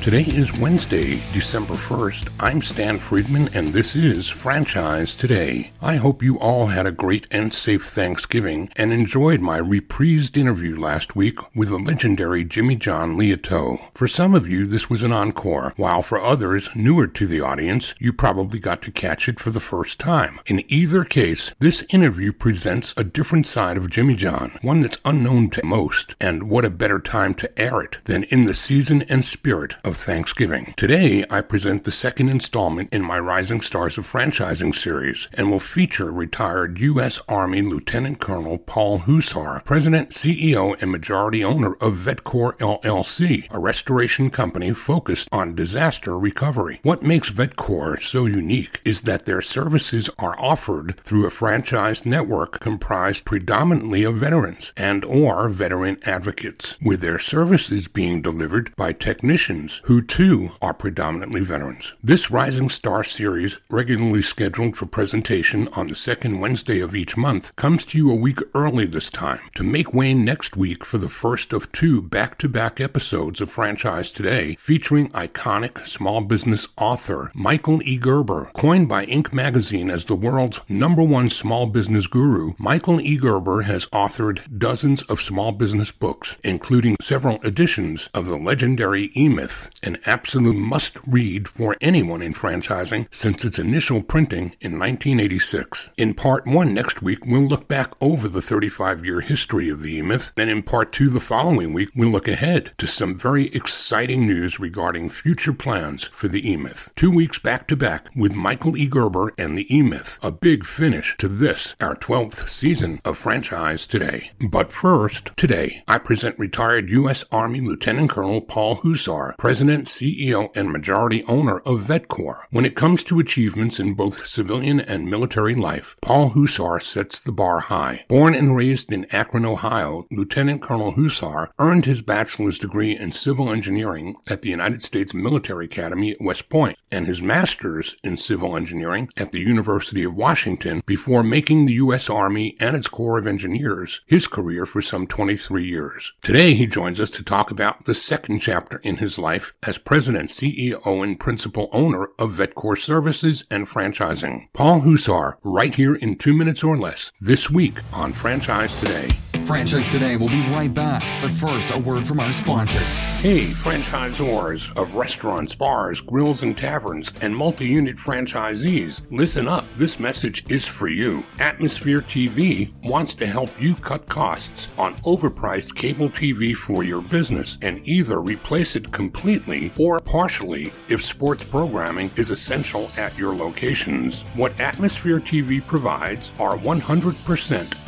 Today is Wednesday, December 1st. I'm Stan Friedman, and this is Franchise Today. I hope you all had a great and safe Thanksgiving and enjoyed my reprised interview last week with the legendary Jimmy John Liautaud. For some of you, this was an encore, while for others, newer to the audience, you probably got to catch it for the first time. In either case, this interview presents a different side of Jimmy John, one that's unknown to most, and what a better time to air it than in the season and spirit of Thanksgiving. Today, I present the second installment in my Rising Stars of Franchising series and will feature retired U.S. Army Lieutenant Colonel Paul Huszar, President, CEO, and majority owner of VetCor LLC, a restoration company focused on disaster recovery. What makes VetCor so unique is that their services are offered through a franchised network comprised predominantly of veterans and or veteran advocates, with their services being delivered by technicians who too are predominantly veterans. This Rising Star series, regularly scheduled for presentation on the second Wednesday of each month, comes to you a week early this time to make way next week for the first of two back to back episodes of Franchise Today featuring iconic small business author Michael E. Gerber. Coined by Inc. magazine as the world's number one small business guru, Michael E. Gerber has authored dozens of small business books, including several editions of the legendary E Myth an absolute must read for anyone in franchising since its initial printing in 1986. In part one next week, we'll look back over the 35 year history of the E Myth. Then in part two the following week, we'll look ahead to some very exciting news regarding future plans for the E Myth. Two weeks back to back with Michael E. Gerber and the E Myth. A big finish to this, our 12th season of Franchise Today. But first, today, I present retired U.S. Army Lieutenant Colonel Paul Huszar, President President, CEO, and majority owner of VetCor. When it comes to achievements in both civilian and military life, Paul Huszar sets the bar high. Born and raised in Akron, Ohio, Lieutenant Colonel Huszar earned his bachelor's degree in civil engineering at the United States Military Academy at West Point and his master's in civil engineering at the University of Washington before making the U.S. Army and its Corps of Engineers his career for some 23 years. Today he joins us to talk about the second chapter in his life as president, CEO, and principal owner of VetCor Services and Franchising. Paul Huszar, right here in two minutes or less, this week on Franchise Today. Franchise Today will be right back, but first, a word from our sponsors. Hey, franchisors of restaurants, bars, grills, and taverns, and multi unit franchisees, listen up. This message is for you. Atmosphere TV wants to help you cut costs on overpriced cable TV for your business and either replace it completely or partially if sports programming is essential at your locations. What Atmosphere TV provides are 100%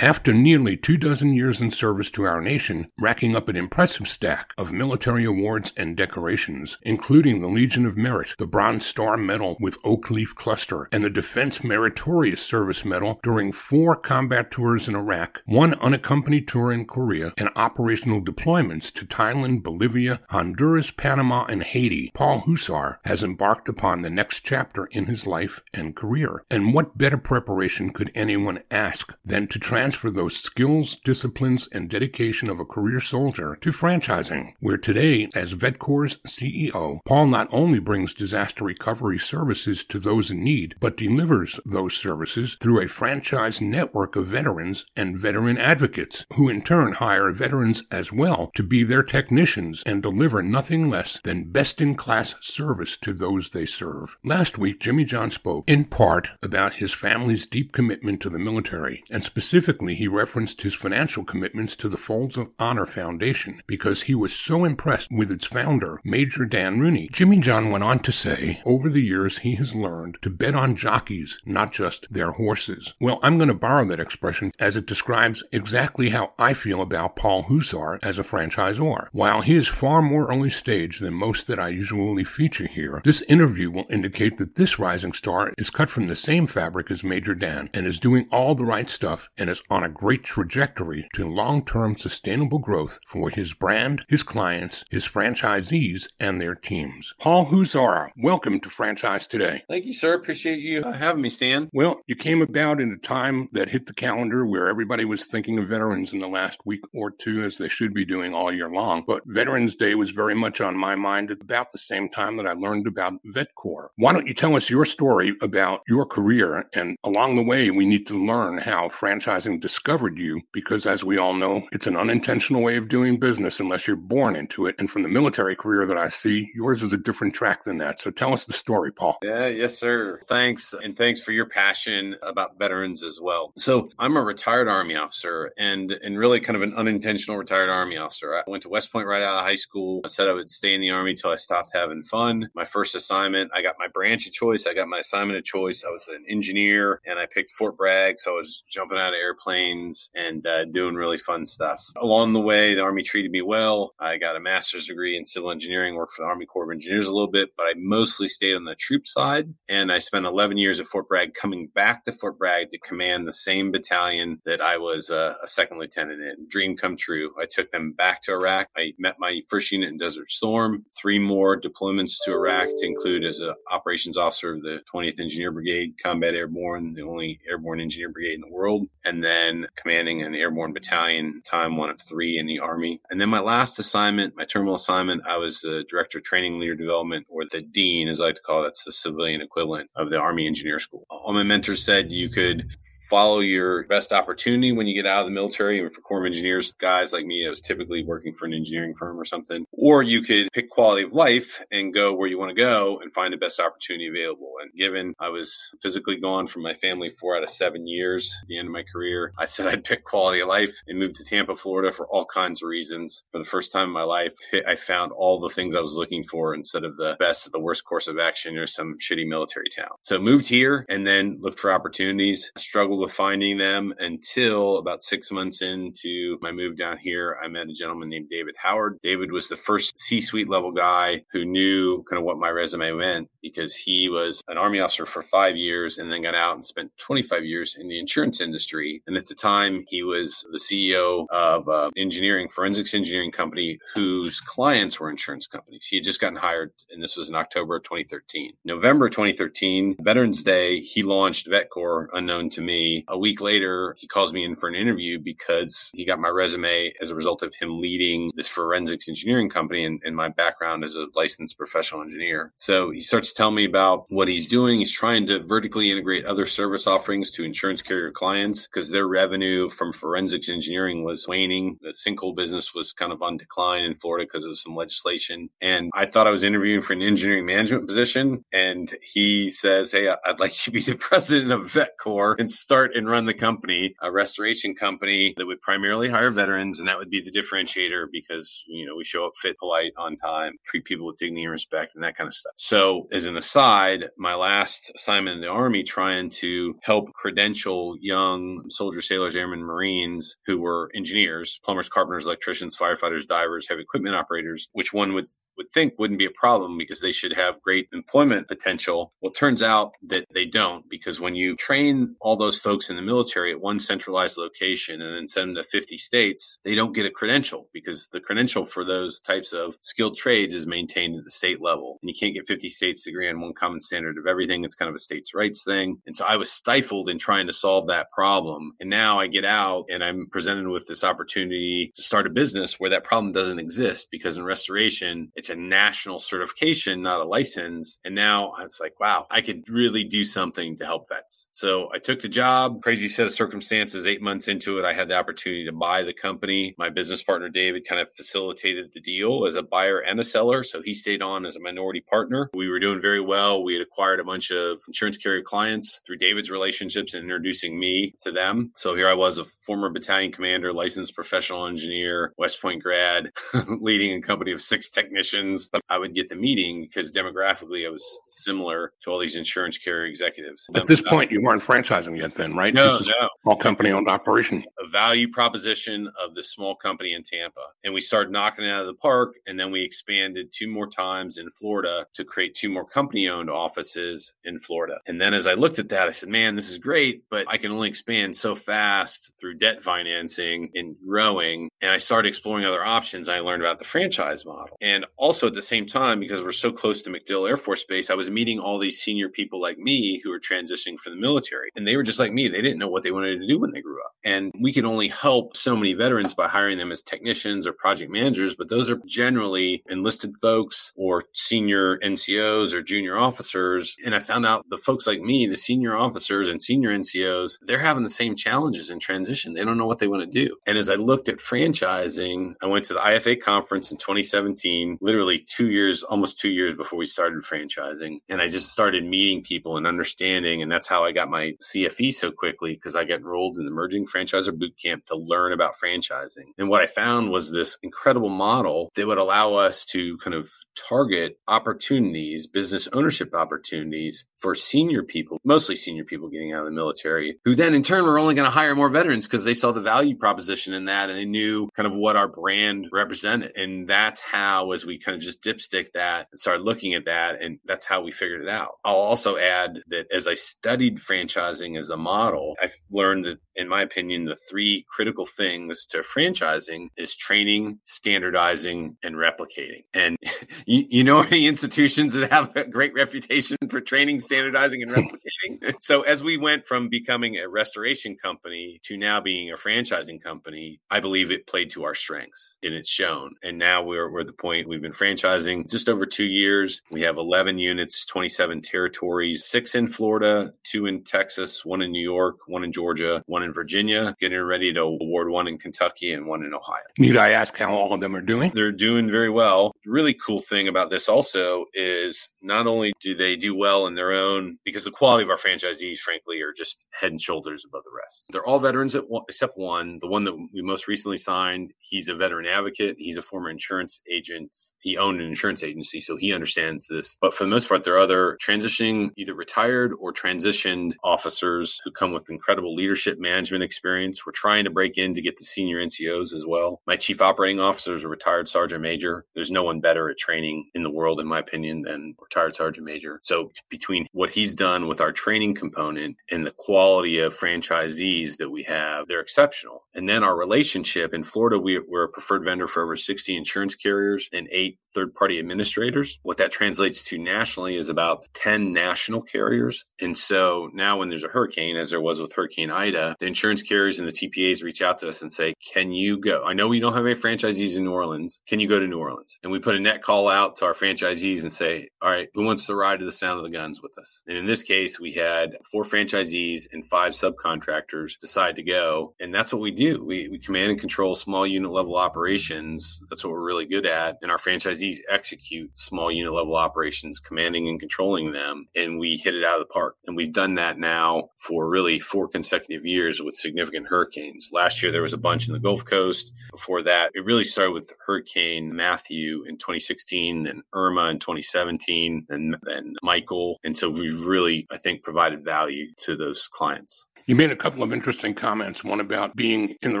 After nearly two dozen years in service to our nation, racking up an impressive stack of military awards and decorations, including the Legion of Merit, the Bronze Star Medal with Oak Leaf Cluster, and the Defense Meritorious Service Medal during four combat tours in Iraq, one unaccompanied tour in Korea, and operational deployments to Thailand, Bolivia, Honduras, Panama, and Haiti, Paul Huszar has embarked upon the next chapter in his life and career. And what better preparation could anyone ask than to transfer transfer those skills, disciplines, and dedication of a career soldier to franchising, where today, as VetCor CEO, Paul not only brings disaster recovery services to those in need, but delivers those services through a franchise network of veterans and veteran advocates, who in turn hire veterans as well to be their technicians and deliver nothing less than best in class service to those they serve. Last week, Jimmy John spoke in part about his family's deep commitment to the military and specifically Specifically, he referenced his financial commitments to the Folds of Honor Foundation because he was so impressed with its founder, Major Dan Rooney. Jimmy John went on to say, over the years he has learned to bet on jockeys, not just their horses. Well, I'm going to borrow that expression as it describes exactly how I feel about Paul Huszar as a franchisor. While he is far more early stage than most that I usually feature here, this interview will indicate that this rising star is cut from the same fabric as Major Dan and is doing all the right stuff and is on a great trajectory to long term sustainable growth for his brand, his clients, his franchisees, and their teams. Paul Husara, welcome to Franchise Today. Thank you, sir. Appreciate you uh, having me, Stan. Well, you came about in a time that hit the calendar where everybody was thinking of veterans in the last week or two, as they should be doing all year long. But Veterans Day was very much on my mind at about the same time that I learned about VetCor. Why don't you tell us your story about your career? And along the way, we need to learn how franchising discovered you because, as we all know, it's an unintentional way of doing business unless you're born into it. And from the military career that I see, yours is a different track than that. So tell us the story, Paul. Yeah, yes, sir. Thanks. And thanks for your passion about veterans as well. So I'm a retired Army officer and, and really kind of an unintentional retired Army officer. I went to West Point right out of high school. I said I would stay in the Army until I stopped having fun. My first assignment, I got my branch of choice. I got my assignment of choice. I was an engineer and I picked Fort Bragg. So I was jumping out of airplanes planes and uh, doing really fun stuff. Along the way, the Army treated me well. I got a master's degree in civil engineering, worked for the Army Corps of Engineers a little bit, but I mostly stayed on the troop side. And I spent 11 years at Fort Bragg, coming back to Fort Bragg to command the same battalion that I was uh, a second lieutenant in. Dream come true. I took them back to Iraq. I met my first unit in Desert Storm, three more deployments to Iraq to include as an operations officer of the 20th Engineer Brigade, Combat Airborne, the only airborne engineer brigade in the world. And then commanding an airborne battalion, time one of three in the Army. And then my last assignment, my terminal assignment, I was the director of training leader development, or the dean, as I like to call it. That's the civilian equivalent of the Army Engineer School. All my mentors said you could follow your best opportunity when you get out of the military. And for Corps of Engineers, guys like me, I was typically working for an engineering firm or something. Or you could pick quality of life and go where you want to go and find the best opportunity available. And given I was physically gone from my family four out of seven years at the end of my career, I said I'd pick quality of life and move to Tampa, Florida for all kinds of reasons. For the first time in my life, I found all the things I was looking for instead of the best the worst course of action or some shitty military town. So moved here and then looked for opportunities, struggled struggled with finding them until about six months into my move down here. I met a gentleman named David Howard. David was the first C suite level guy who knew kind of what my resume meant because he was an Army officer for five years and then got out and spent 25 years in the insurance industry. And at the time, he was the CEO of uh, engineering, forensics engineering company whose clients were insurance companies. He had just gotten hired, and this was in October of 2013. November 2013, Veterans Day, he launched VetCor, unknown to me A week later, he calls me in for an interview because he got my resume as a result of him leading this forensics engineering company and, and my background as a licensed professional engineer. So he starts telling me about what he's doing. He's trying to vertically integrate other service offerings to insurance carrier clients because their revenue from forensics engineering was waning. The sinkhole business was kind of on decline in Florida because of some legislation. And I thought I was interviewing for an engineering management position. And he says, Hey, I'd like you to be the president of VetCor and start and run the company, a restoration company that would primarily hire veterans. And that would be the differentiator because, you know, we show up fit, polite, on time, treat people with dignity and respect and that kind of stuff. So as an aside, my last assignment in the army trying to help credential young soldiers, sailors, airmen, Marines who were engineers, plumbers, carpenters, electricians, firefighters, divers, heavy equipment operators, which one would, would think wouldn't be a problem because they should have great employment potential. Well, turns out that they don't because when you train all those folks in the military at one centralized location and then send them to 50 states, they don't get a credential because the credential for those types of skilled trades is maintained at the state level. And you can't get 50 states to agree on one common standard of everything. It's kind of a states' rights thing. And so I was stifled in trying to solve that problem. And now I get out and I'm presented with this opportunity to start a business where that problem doesn't exist because in restoration, it's a national certification, not a license. And now it's like, wow, I could really do something to help vets. So I took the job, crazy set of circumstances. Eight months into it, I had the opportunity to buy the company. My business partner, David, kind of facilitated the deal as a buyer and a seller. So he stayed on as a minority partner. We were doing very well. We had acquired a bunch of insurance carrier clients through David's relationships and introducing me to them. So here I was, a former battalion commander, licensed professional engineer, West Point grad, leading a company of six technicians. I would get the meeting because demographically I was similar to all these insurance carrier executives. At this uh, point, you weren't franchising yet, then, right? No, no. Small company owned operation. A value proposition of the small company in Tampa. And we started knocking it out of the park. And then we expanded two more times in Florida to create two more company owned offices in Florida. And then as I looked at that, I said, man, this is great, but I can only expand so fast through debt financing and growing. And I started exploring other options. I learned about the franchise model. And also at the same time, because we're so close to MacDill Air Force Base, I was meeting all these senior people like me who were transitioning from the military. And they were just like me. They didn't know what they wanted to do when they grew up. And we could only help so many veterans by hiring them as technicians or project managers, but those are generally enlisted folks or senior NCOs or junior officers. And I found out the folks like me, the senior officers and senior NCOs, they're having the same challenges in transition. They don't know what they want to do. And as I looked at franchising, I went to the IFA conference in 2017, literally two years, almost two years before we started franchising. And I just started meeting people and understanding. And that's how I got my CFE so quickly because I got enrolled in the Emerging Franchisor Boot Camp to learn about franchising. And what I found was this incredible model that would allow us to kind of target opportunities, business ownership opportunities for senior people, mostly senior people getting out of the military, who then in turn were only going to hire more veterans because they saw the value proposition in that and they knew kind of what our brand represented. And that's how, as we kind of just dipstick that and started looking at that, and that's how we figured it out. I'll also add that as I studied franchising as a model, I've learned that, in my opinion, the three critical things to franchising is training, standardizing, and replicating. And you, you know any institutions that have a great reputation for training, standardizing, and replicating? so as we went from becoming a restoration company to now being a franchising company, I believe it played to our strengths and it's shown. And now we're, we're at the point we've been franchising just over two years. We have 11 units, 27 territories, six in Florida, two in Texas, one in New York, one in Georgia, one in Virginia, getting ready to award one in Kentucky and one in Ohio. Need I ask how all of them are doing? They're doing very well. The really cool thing about this also is not only do they do well in their own, because the quality of our franchisees, frankly, are just head and shoulders above the rest. They're all veterans one, except one, the one that we most recently signed. He's a veteran advocate. He's a former insurance agent. He owned an insurance agency, so he understands this. But for the most part, there are other transitioning, either retired or transitioned officers who come with incredible leadership management management experience. We're trying to break in to get the senior NCOs as well. My chief operating officer is a retired sergeant major. There's no one better at training in the world, in my opinion, than retired sergeant major. So between what he's done with our training component and the quality of franchisees that we have, they're exceptional. And then our relationship in Florida, we, we're a preferred vendor for over 60 insurance carriers and eight third party administrators. What that translates to nationally is about 10 national carriers. And so now when there's a hurricane, as there was with Hurricane Ida, insurance carriers and the TPAs reach out to us and say, Can you go? I know we don't have any franchisees in New Orleans. Can you go to New Orleans? And we put a net call out to our franchisees and say, All right, who wants to ride to the sound of the guns with us? And in this case, we had four franchisees and five subcontractors decide to go. And that's what we do. We, we command and control small unit level operations. That's what we're really good at. And our franchisees execute small unit level operations, commanding and controlling them. And we hit it out of the park. And we've done that now for really four consecutive years with significant hurricanes. Last year, there was a bunch in the Gulf Coast. Before that, it really started with Hurricane Matthew in 2016, then Irma in 2017, and then Michael. And so we've really, I think, provided value to those clients. You made a couple of interesting comments, one about being in the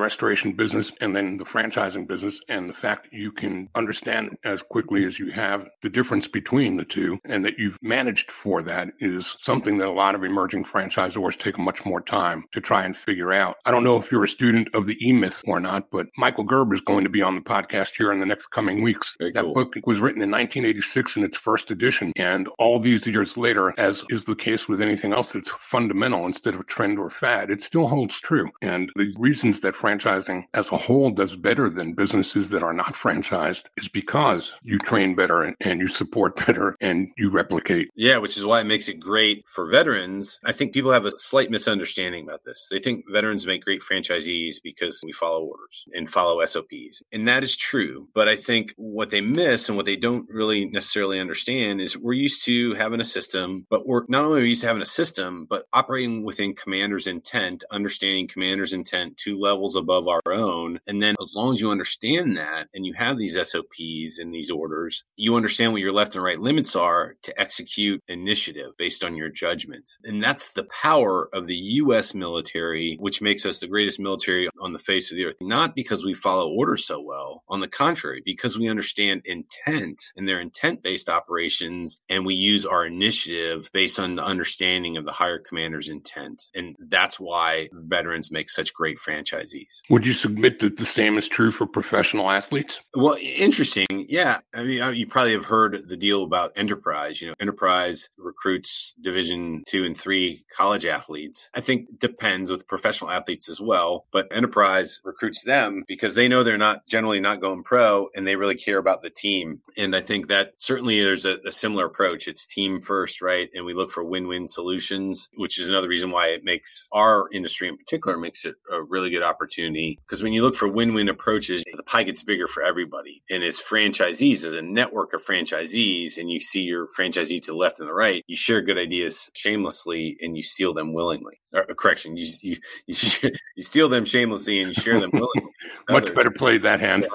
restoration business and then the franchising business, and the fact that you can understand as quickly as you have the difference between the two, and that you've managed for that is something that a lot of emerging franchisors take much more time to try and figure out. I don't know if you're a student of the E Myth or not, but Michael Gerber is going to be on the podcast here in the next coming weeks. Very that cool. book was written in 1986 in its first edition, and all these years later, as is the case with anything else that's fundamental instead of trend or fad, it still holds true. And the reasons that franchising as a whole does better than businesses that are not franchised is because you train better and, and you support better and you replicate. Yeah, which is why it makes it great for veterans. I think people have a slight misunderstanding about this. They think veterans make great franchisees because we follow orders and follow SOPs. And that is true. But I think what they miss and what they don't really necessarily understand is we're used to having a system, but we're not only used to having a system, but operating within commander's intent, understanding commander's intent two levels above our own. And then as long as you understand that and you have these SOPs and these orders, you understand what your left and right limits are to execute initiative based on your judgment. And that's the power of the US military, which makes us the greatest military on the face of the earth, not because we follow orders so well. On the contrary, because we understand intent and their intent based operations, and we use our initiative based on the understanding of the higher commander's intent. And that's why veterans make such great franchisees. Would you submit that the same is true for professional athletes? Well, interesting. Yeah. I mean, uh, you probably have heard the deal about Enterprise. You know, Enterprise recruits Division two and three college athletes. I think depends with professional athletes as well, but Enterprise recruits them because they know they're not generally not going pro and they really care about the team. And I think that certainly there's a, a similar approach. It's team first, right? And we look for win-win solutions, which is another reason why it makes our industry in particular makes it a really good opportunity. Because when you look for win-win approaches, the pie gets bigger for everybody. And as franchisees, as a network of franchisees, and you see your franchisee to the left and the right, you share good ideas shamelessly and you steal them willingly. Or, uh, correction, you you you, you steal them shamelessly and you share them willingly. Much Others. better played that hand.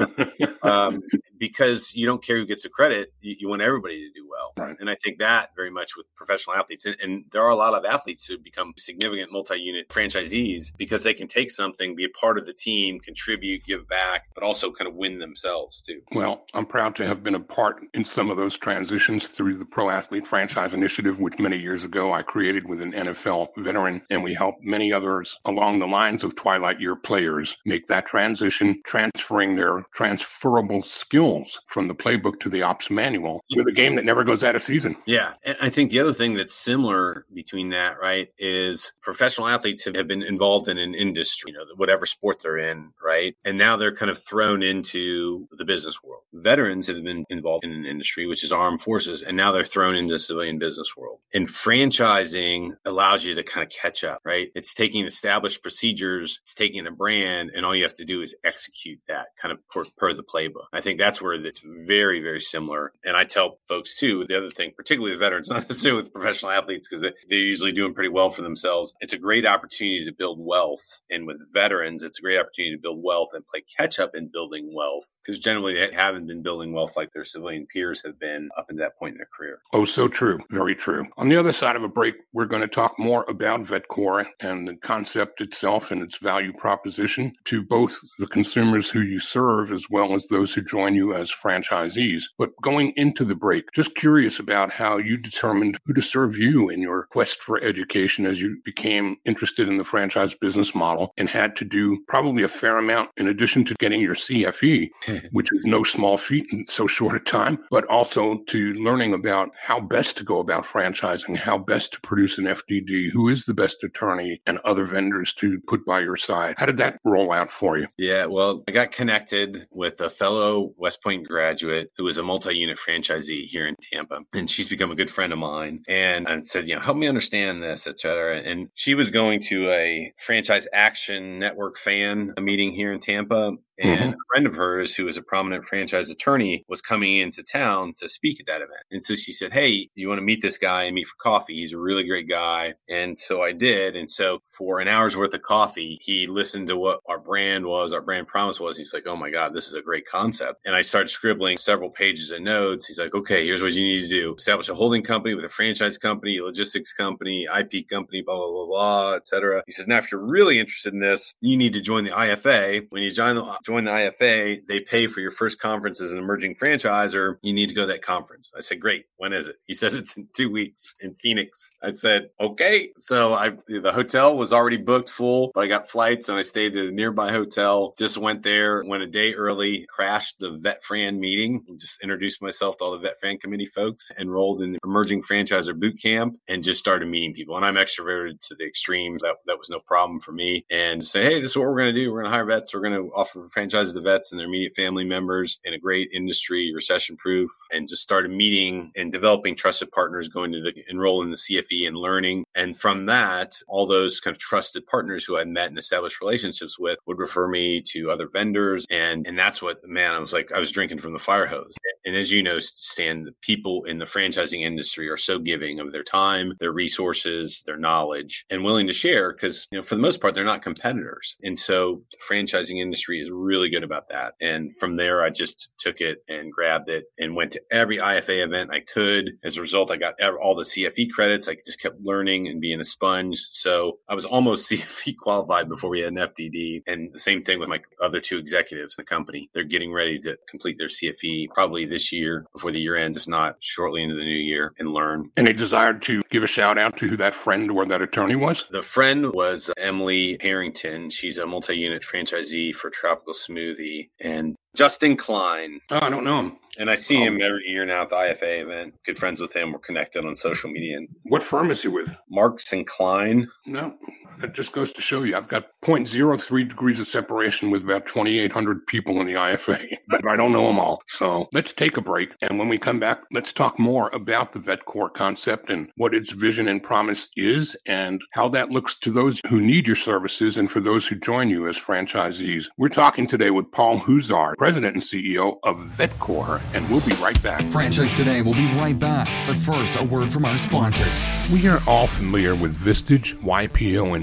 um, because you don't care who gets the credit. You, you want everybody to do Right. And I think that very much with professional athletes. And, and there are a lot of athletes who become significant multi unit franchisees because they can take something, be a part of the team, contribute, give back, but also kind of win themselves too. Well, I'm proud to have been a part in some of those transitions through the Pro Athlete Franchise Initiative, which many years ago I created with an NFL veteran, and we helped many others along the lines of Twilight Year players make that transition, transferring their transferable skills from the playbook to the ops manual with a game that never goes out of season. Yeah. And I think the other thing that's similar between that, right, is professional athletes have, been involved in an industry, you know, whatever sport they're in, right? And now they're kind of thrown into the business world. Veterans have been involved in an industry, which is armed forces, and now they're thrown into the civilian business world. And franchising allows you to kind of catch up, right? It's taking established procedures, it's taking a brand, and all you have to do is execute that kind of per, per the playbook. I think that's where it's very, very similar. And I tell folks too, the other thing, particularly the veterans, not necessarily with professional athletes, because they're usually doing pretty well for themselves. It's a great opportunity to build wealth. And with veterans, it's a great opportunity to build wealth and play catch up in building wealth, because generally they haven't been building wealth like their civilian peers have been up to that point in their career. Oh, so true. Very true. On the other side of a break, we're going to talk more about VetCor and the concept itself and its value proposition to both the consumers who you serve as well as those who join you as franchisees. But going into the break, just curious about how you determined who to serve you in your quest for education as you became interested in the franchise business model and had to do probably a fair amount in addition to getting your CFE, which is no small feat in so short a time, but also to learning about how best to go about franchising, how best to produce an FDD, who is the best attorney and other vendors to put by your side. How did that roll out for you? Yeah, well, I got connected with a fellow West Point graduate who was a multi-unit franchisee here in Tampa, and she's become a good friend of mine. And I said, you know, help me understand this, et cetera. And she was going to a franchise action network fan meeting here in Tampa, and mm-hmm. a friend of hers, who was a prominent franchise attorney, was coming into town to speak at that event. And so she said, Hey, you want to meet this guy and meet for coffee? He's a really great guy. And so I did. And so for an hour's worth of coffee, he listened to what our brand was, our brand promise was. He's like, Oh my God, this is a great concept. And I started scribbling several pages of notes. He's like, Okay, here's what you need to do establish a holding company with a franchise company, logistics company, IP company, blah, blah, blah, blah, et cetera. He says, Now, if you're really interested in this, you need to join the IFA. When you join the join the IFA, they pay for your first conference as an emerging franchisor. You need to go to that conference. I said, great. When is it? He said, it's in two weeks in Phoenix. I said, okay. So I, the hotel was already booked full, but I got flights and I stayed at a nearby hotel. Just went there, went a day early, crashed the VetFran meeting, just introduced myself to all the VetFran committee folks, enrolled in the emerging franchisor boot camp and just started meeting people. And I'm extroverted to the extreme. That, that was no problem for me. And say, hey, this is what we're going to do. We're going to hire vets. We're going to offer franchise the vets and their immediate family members in a great industry, recession proof, and just started meeting and developing trusted partners going to the, enroll in the CFE and learning. And from that, all those kind of trusted partners who I met and established relationships with would refer me to other vendors. And, and that's what, man, I was like, I was drinking from the fire hose. And as you know, Stan, the people in the franchising industry are so giving of their time, their resources, their knowledge, and willing to share because, you know, for the most part, they're not competitors. And so the franchising industry is really good about that. And from there, I just took it and grabbed it and went to every IFA event I could. As a result, I got all the CFE credits. I just kept learning and being a sponge. So I was almost CFE qualified before we had an FDD. And the same thing with my other two executives in the company. They're getting ready to complete their CFE probably this year before the year ends, if not shortly into the new year, and learn. Any desire to give a shout out to who that friend or that attorney was? The friend was uh, Emily Harrington. She's a multi unit franchisee for Tropical Smoothie. And Justin Klein. Oh, I don't know him. And I see him oh. every year now at the IFA event. Good friends with him. We're connected on social media. And what firm is he with? Marks and Klein. No, that just goes to show you. I've got 0.03 degrees of separation with about 2,800 people in the IFA, but I don't know them all. So let's take a break. And when we come back, let's talk more about the VetCor concept and what its vision and promise is and how that looks to those who need your services and for those who join you as franchisees. We're talking today with Paul Huszar, President and CEO of VetCor and we'll be right back. Franchise Today will be right back. But first, a word from our sponsors. We are all familiar with Vistage, YPO, and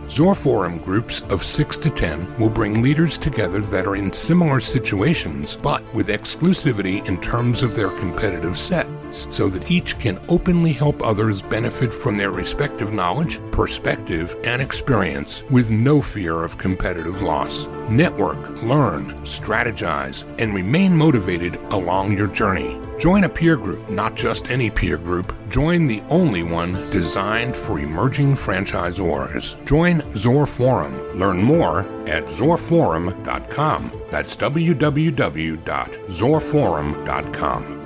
Zor Forum groups of 6 to 10 will bring leaders together that are in similar situations, but with exclusivity in terms of their competitive sets, so that each can openly help others benefit from their respective knowledge, perspective, and experience with no fear of competitive loss. Network, learn, strategize, and remain motivated along your journey. Join a peer group, not just any peer group. Join the only one designed for emerging franchisors. Join Zor Forum. Learn more at zorforum.com. That's www.zorforum.com.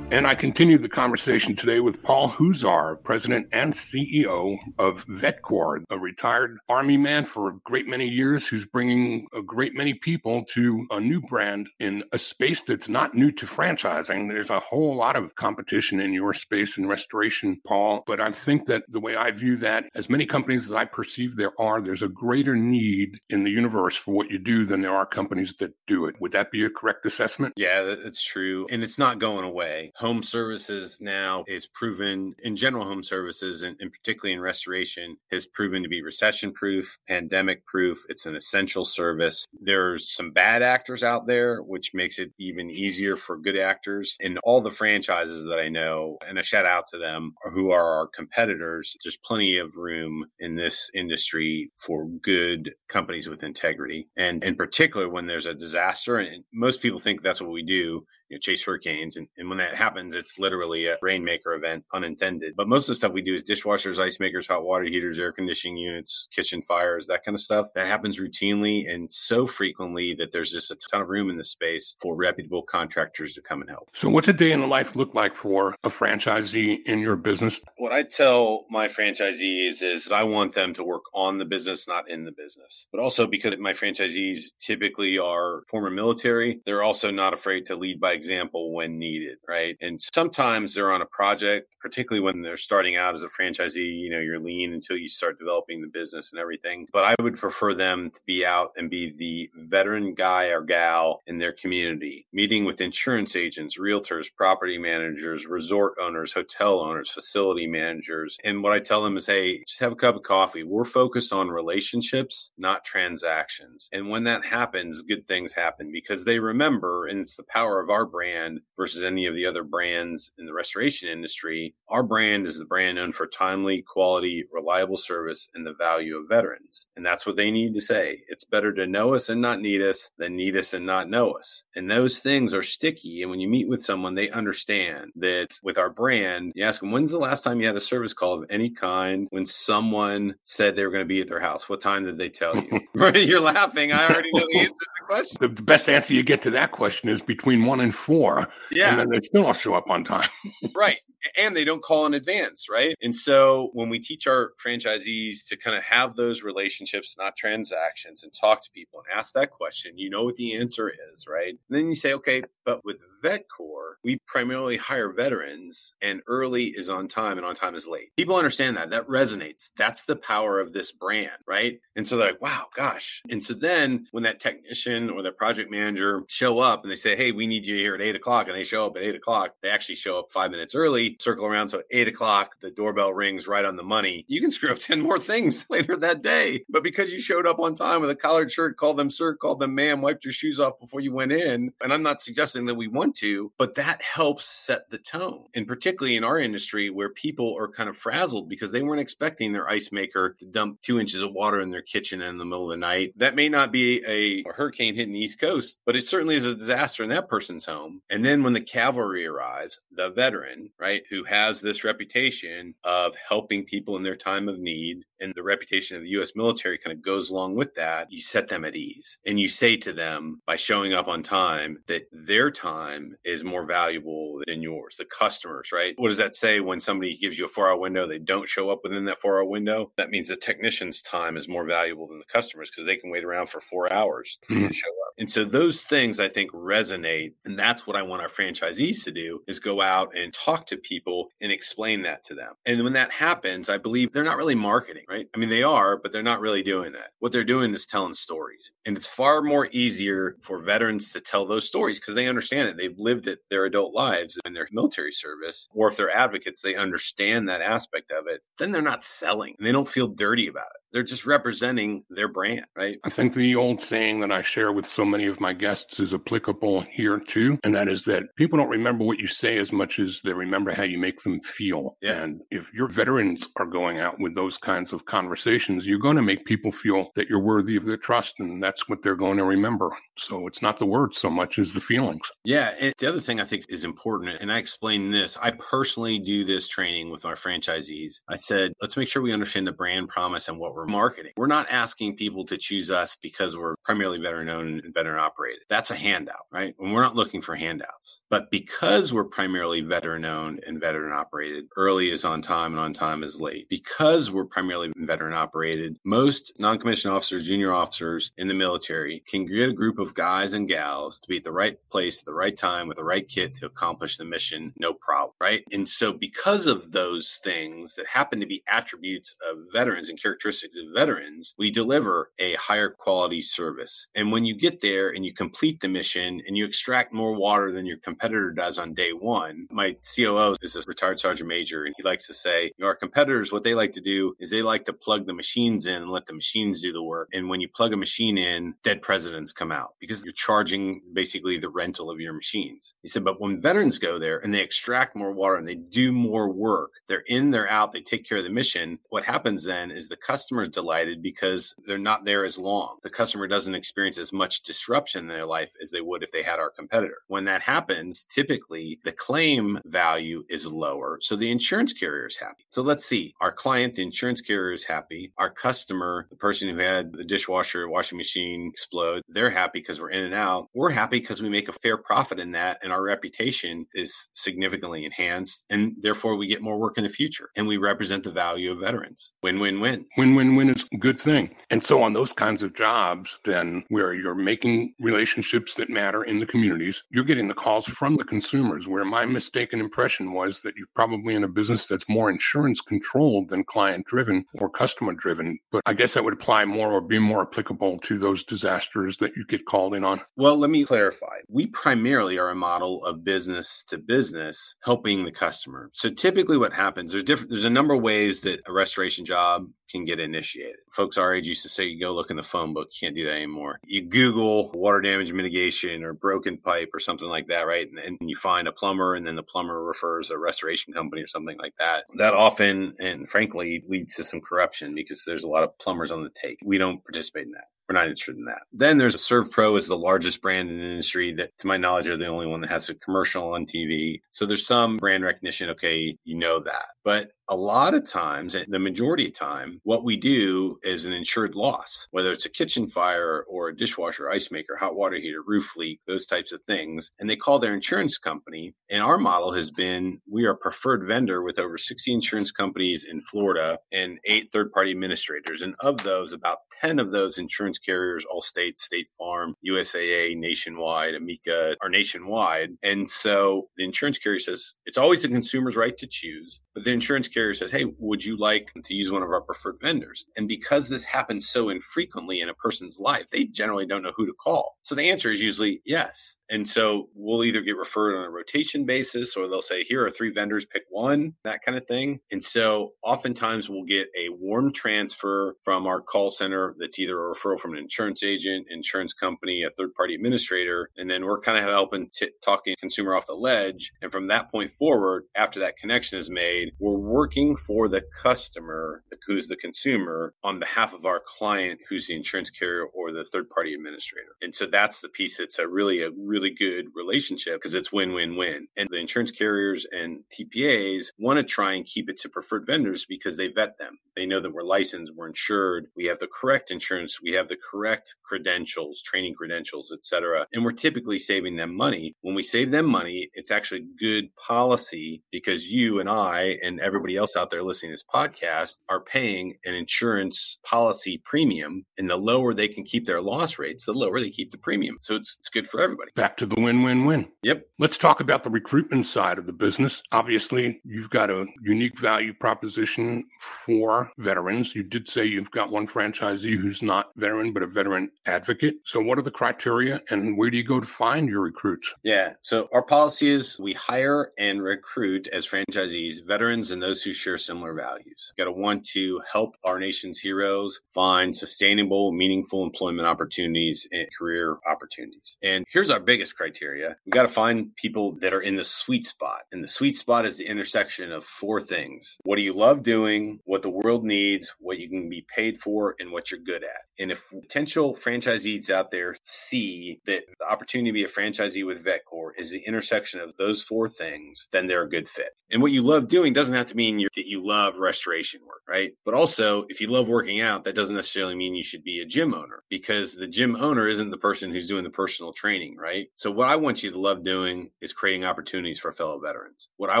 And I continue the conversation today with Paul Huszar, President and CEO of VetCor, a retired Army man for a great many years who's bringing a great many people to a new brand in a space that's not new to franchising. There's a whole lot of competition in your space in restoration, Paul. But I think that the way I view that, as many companies as I perceive there are, there's a greater need in the universe for what you do than there are companies that do it. Would that be a correct assessment? Yeah, that's true. And it's not going away home services now is proven in general home services and, and particularly in restoration has proven to be recession proof pandemic proof it's an essential service. There's some bad actors out there which makes it even easier for good actors. And all the franchises that i know and a shout out to them who are our competitors. There's plenty of room in this industry for good companies with integrity. And in particular when there's a disaster and most people think that's what we do you know, chase hurricanes. And, and when that happens, it's literally a rainmaker event, unintended. But most of the stuff we do is dishwashers, ice makers, hot water heaters, air conditioning units, kitchen fires, that kind of stuff. That happens routinely and so frequently that there's just a ton of room in the space for reputable contractors to come and help. So, what's a day in the life look like for a franchisee in your business? What I tell my franchisees is I want them to work on the business, not in the business. But also because my franchisees typically are former military, they're also not afraid to lead by example when needed, right? And sometimes they're on a project, particularly when they're starting out as a franchisee, you know, you're lean until you start developing the business and everything. But I would prefer them to be out and be the veteran guy or gal in their community, meeting with insurance agents, realtors, property managers, resort owners, hotel owners, facility managers. And what I tell them is, hey, just have a cup of coffee. We're focused on relationships, not transactions. And when that happens, good things happen because they remember, and it's the power of our our brand versus any of the other brands in the restoration industry, our brand is the brand known for timely, quality, reliable service and the value of veterans. And that's what they need to say. It's better to know us and not need us than need us and not know us. And those things are sticky. And when you meet with someone, they understand that with our brand, you ask them, when's the last time you had a service call of any kind when someone said they were going to be at their house? What time did they tell you? You're laughing. I already know the answer to the question. The best answer you get to that question is between one and four. Yeah. And then they still don't show up on time. right. And they don't call in advance, right? And so when we teach our franchisees to kind of have those relationships, not transactions, and talk to people and ask that question, you know what the answer is, right? And then you say, okay, but with VetCor, we primarily hire veterans and early is on time and on time is late. People understand that. That resonates. That's the power of this brand, right? And so they're like, wow, gosh. And so then when that technician or that project manager show up and they say, hey, we need you here at eight o'clock, and they show up at eight o'clock, they actually show up five minutes early, circle around. So eight o'clock, the doorbell rings right on the money. You can screw up 10 more things later that day. But because you showed up on time with a collared shirt, called them sir, called them ma'am, wiped your shoes off before you went in. And I'm not suggesting that we want to, but that helps set the tone. And particularly in our industry where people are kind of frazzled because they weren't expecting their ice maker to dump two inches of water in their kitchen in the middle of the night. That may not be a, a hurricane hitting the East Coast, but it certainly is a disaster in that person's home. And then when the cavalry arrives, the veteran, right, who has this reputation of helping people in their time of need, and the reputation of the US military kind of goes along with that, you set them at ease. And you say to them by showing up on time that their time is more valuable than yours, the customers, right? What does that say when somebody gives you a four hour window, they don't show up within that four hour window? That means the technician's time is more valuable than the customers because they can wait around for four hours for you to mm-hmm. show up. And so those things I think resonate. And that's what I want our franchisees to do is go out and talk to people and explain that to them. And when that happens, I believe they're not really marketing, right? I mean, they are, but they're not really doing that. What they're doing is telling stories. And it's far more easier for veterans to tell those stories because they understand it. They've lived it their adult lives in their military service. Or if they're advocates, they understand that aspect of it. Then they're not selling and they don't feel dirty about it They're just representing their brand, right? I think the old saying that I share with so many of my guests is applicable here too. And that is that people don't remember what you say as much as they remember how you make them feel. Yeah. And if your veterans are going out with those kinds of conversations, you're going to make people feel that you're worthy of their trust. And that's what they're going to remember. So it's not the words so much as the feelings. Yeah. And the other thing I think is important, and I explain this, I personally do this training with our franchisees. I said, let's make sure we understand the brand promise and what we're marketing. We're not asking people to choose us because we're primarily veteran owned and veteran operated. That's a handout, right? And we're not looking for handouts. But because we're primarily veteran owned and veteran operated, early is on time and on time is late. Because we're primarily veteran operated, most non commissioned officers, junior officers in the military can get a group of guys and gals to be at the right place at the right time with the right kit to accomplish the mission, no problem, right? And so, because of those things that happen to be attributes of veterans and characteristics of veterans, we deliver a higher quality service. And when you get there and you complete the mission and you extract more water than your competitor does on day one, my COO is a retired sergeant major, and he likes to say, our competitors, what they like to do is they like to plug the machines in and let the machines do the work. And when you plug a machine in, dead presidents come out because you're charging basically the rental of your machines. He said, but when veterans go there and they extract more water and they do more work, they're in, they're out, they take care of the mission. What happens then is the customer's delighted because they're not there as long. The customer doesn't experience as much disruption in their life as they would if they had our competitor. When that happens, typically the claim value is lower. So the insurance carrier is happy. So let's see our client, the insurance carrier is happy. Our customer, the person who had the dishwasher, washing machine explode, they're happy because we're in and out. We're happy because we make a fair profit in that and our reputation is significantly enhanced. And therefore we get more work in the future and we represent the value of veterans. Win win win. Win win win is a good thing. And so on those kinds of jobs, then where you're making relationships that matter in the communities, you're getting the calls from the consumers. Where my mistaken impression was that you're probably in a business that's more insurance controlled than client driven or customer driven. But I guess that would apply more or be more applicable to those disasters that you get called in on. Well, let me clarify. We primarily are a model of business to business helping the customer. So typically what happens, there's different there's a number of ways that a restoration job can get initiated. Folks our age used to say you go look in the phone book. You can't do that anymore. You Google water damage mitigation or broken pipe or something like that, right? And, and you find a plumber, and then the plumber refers a restoration company or something like that. That often and frankly leads to some corruption because there's a lot of plumbers on the take. We don't participate in that. We're not interested in that. Then there's ServPro is the largest brand in the industry that, to my knowledge, are the only one that has a commercial on TV. So there's some brand recognition. Okay, you know that. But a lot of times, the majority of time, what we do is an insured loss, whether it's a kitchen fire or a dishwasher, ice maker, hot water heater, roof leak, those types of things. And they call their insurance company. And our model has been we are a preferred vendor with over 60 insurance companies in Florida and eight third party administrators. And of those, about 10 of those insurance carriers, Allstate, State Farm, USAA, Nationwide, Amica, are nationwide. And so the insurance carrier says it's always the consumer's right to choose, but the insurance carrier says, Hey, would you like to use one of our preferred vendors? And because this happens so infrequently in a person's life, they generally don't know who to call. So the answer is usually yes. And so we'll either get referred on a rotation basis or they'll say, here are three vendors, pick one, that kind of thing. And so oftentimes we'll get a warm transfer from our call center that's either a referral from an insurance agent, insurance company, a third party administrator. And then we're kind of helping t- talk the consumer off the ledge. And from that point forward, after that connection is made, we're working for the customer, who's the consumer, on behalf of our client, who's the insurance carrier or the third party administrator. And so that's the piece that's a really, a really good relationship because it's win win win. And the insurance carriers and TPAs want to try and keep it to preferred vendors because they vet them. They know that we're licensed, we're insured, we have the correct insurance, we have the correct credentials, training credentials, etc. And we're typically saving them money. When we save them money, it's actually good policy because you and I and everybody else out there listening to this podcast are paying an insurance policy premium. And the lower they can keep their loss rates, the lower they keep the premium. So it's, it's good for everybody. Back to the win win win. Yep. Let's talk about the recruitment side of the business. Obviously, you've got a unique value proposition for veterans. You did say you've got one franchisee who's not veteran, but a veteran advocate. So, what are the criteria and where do you go to find your recruits? Yeah. So, our policy is we hire and recruit as franchisees veterans and those who share similar values. Got to want to help our nation's heroes find sustainable, meaningful employment opportunities and career opportunities. And here's our biggest criteria we got to find people that are in the sweet spot. And the sweet spot is the intersection of four things what do you love doing, what the world needs, what you can be paid for, and what you're good at. And if potential franchisees out there see that the opportunity to be a franchisee with VetCor is the intersection of those four things, then they're a good fit. And what you love doing doesn't have to mean that you love restoration work, right? But also, if you love working out, that doesn't necessarily mean you should be a gym owner because the gym owner isn't the person who's doing the personal training, right? So, what I want you to love doing is creating opportunities for fellow veterans. What I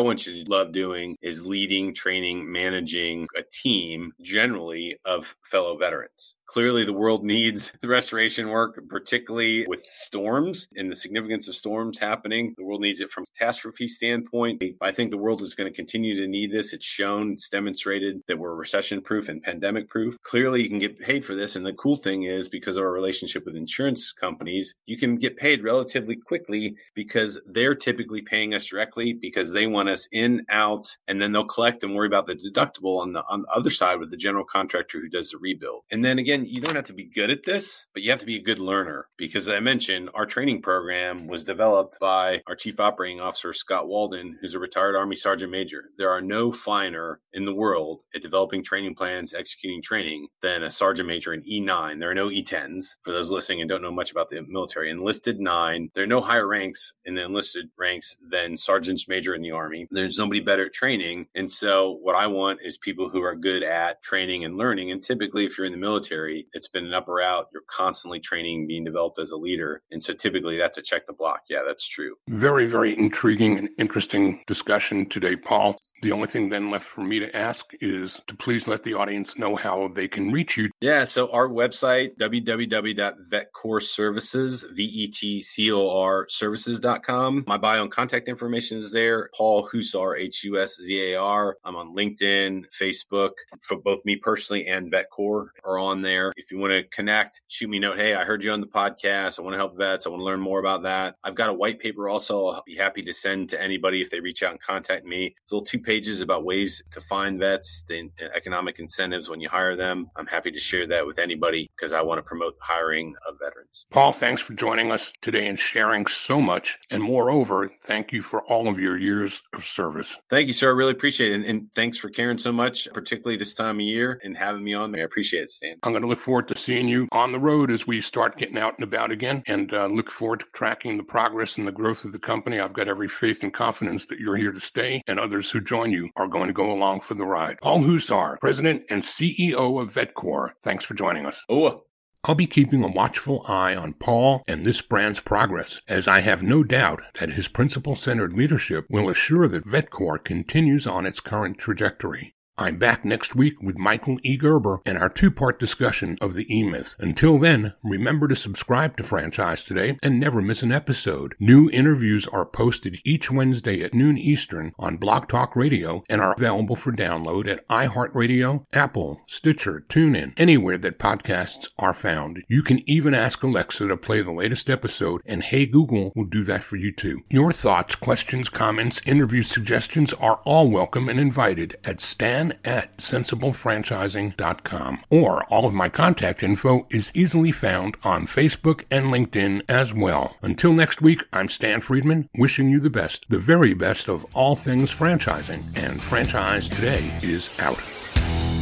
want you to love doing is leading, training, managing a team generally of fellow veterans. Clearly, the world needs the restoration work, particularly with storms and the significance of storms happening. The world needs it from a catastrophe standpoint. I think the world is going to continue to need this. It's shown, it's demonstrated that we're recession proof and pandemic proof. Clearly, you can get paid for this. And the cool thing is, because of our relationship with insurance companies, you can get paid relatively quickly because they're typically paying us directly because they want us in, out, and then they'll collect and worry about the deductible on the, on the other side with the general contractor who does the rebuild. And then again, you don't have to be good at this, but you have to be a good learner because I mentioned, our training program was developed by our chief operating officer, Scott Walden, who's a retired Army Sergeant Major. There are no finer in the world at developing training plans, executing training than a Sergeant Major in E9. There are no E10s for those listening and don't know much about the military. Enlisted nine, there are no higher ranks in the enlisted ranks than Sergeant's Major in the Army. There's nobody better at training. And so what I want is people who are good at training and learning. And typically, if you're in the military, it's been an up or out. You're constantly training, being developed as a leader. And so typically that's a check the block. Yeah, that's true. Very, very intriguing and interesting discussion today, Paul. The only thing then left for me to ask is to please let the audience know how they can reach you. Yeah. So our website, www.vetcorservices, V-E-T-C-O-R services.com. My bio and contact information is there. Paul Huszar, H-U-S-Z-A-R. I'm on LinkedIn, Facebook for both me personally and VetCor are on there there. If you want to connect, shoot me a note. Hey, I heard you on the podcast. I want to help vets. I want to learn more about that. I've got a white paper also. I'll be happy to send to anybody if they reach out and contact me. It's a little two pages about ways to find vets, the uh, economic incentives when you hire them. I'm happy to share that with anybody because I want to promote the hiring of veterans. Paul, thanks for joining us today and sharing so much. And moreover, thank you for all of your years of service. Thank you, sir. I really appreciate it. And, and thanks for caring so much, particularly this time of year and having me on. There. I appreciate it, Stan. I'm going to look forward to seeing you on the road as we start getting out and about again and uh, look forward to tracking the progress and the growth of the company. I've got every faith and confidence that you're here to stay and others who join you are going to go along for the ride. Paul Huszar, President and CEO of VetCor, thanks for joining us. Oh, I'll be keeping a watchful eye on Paul and this brand's progress, as I have no doubt that his principle centered leadership will assure that VetCor continues on its current trajectory. I'm back next week with Michael E. Gerber and our two part discussion of the E Myth. Until then, remember to subscribe to Franchise Today and never miss an episode. New interviews are posted each Wednesday at noon Eastern on Blog Talk Radio and are available for download at iHeartRadio, Apple, Stitcher, TuneIn, anywhere that podcasts are found. You can even ask Alexa to play the latest episode, and Hey Google will do that for you too. Your thoughts, questions, comments, interview suggestions are all welcome and invited at Stan at sensiblefranchising.com. Or all of my contact info is easily found on Facebook and LinkedIn as well. Until next week, I'm Stan Friedman, wishing you the best, the very best of all things franchising. And Franchise Today is out.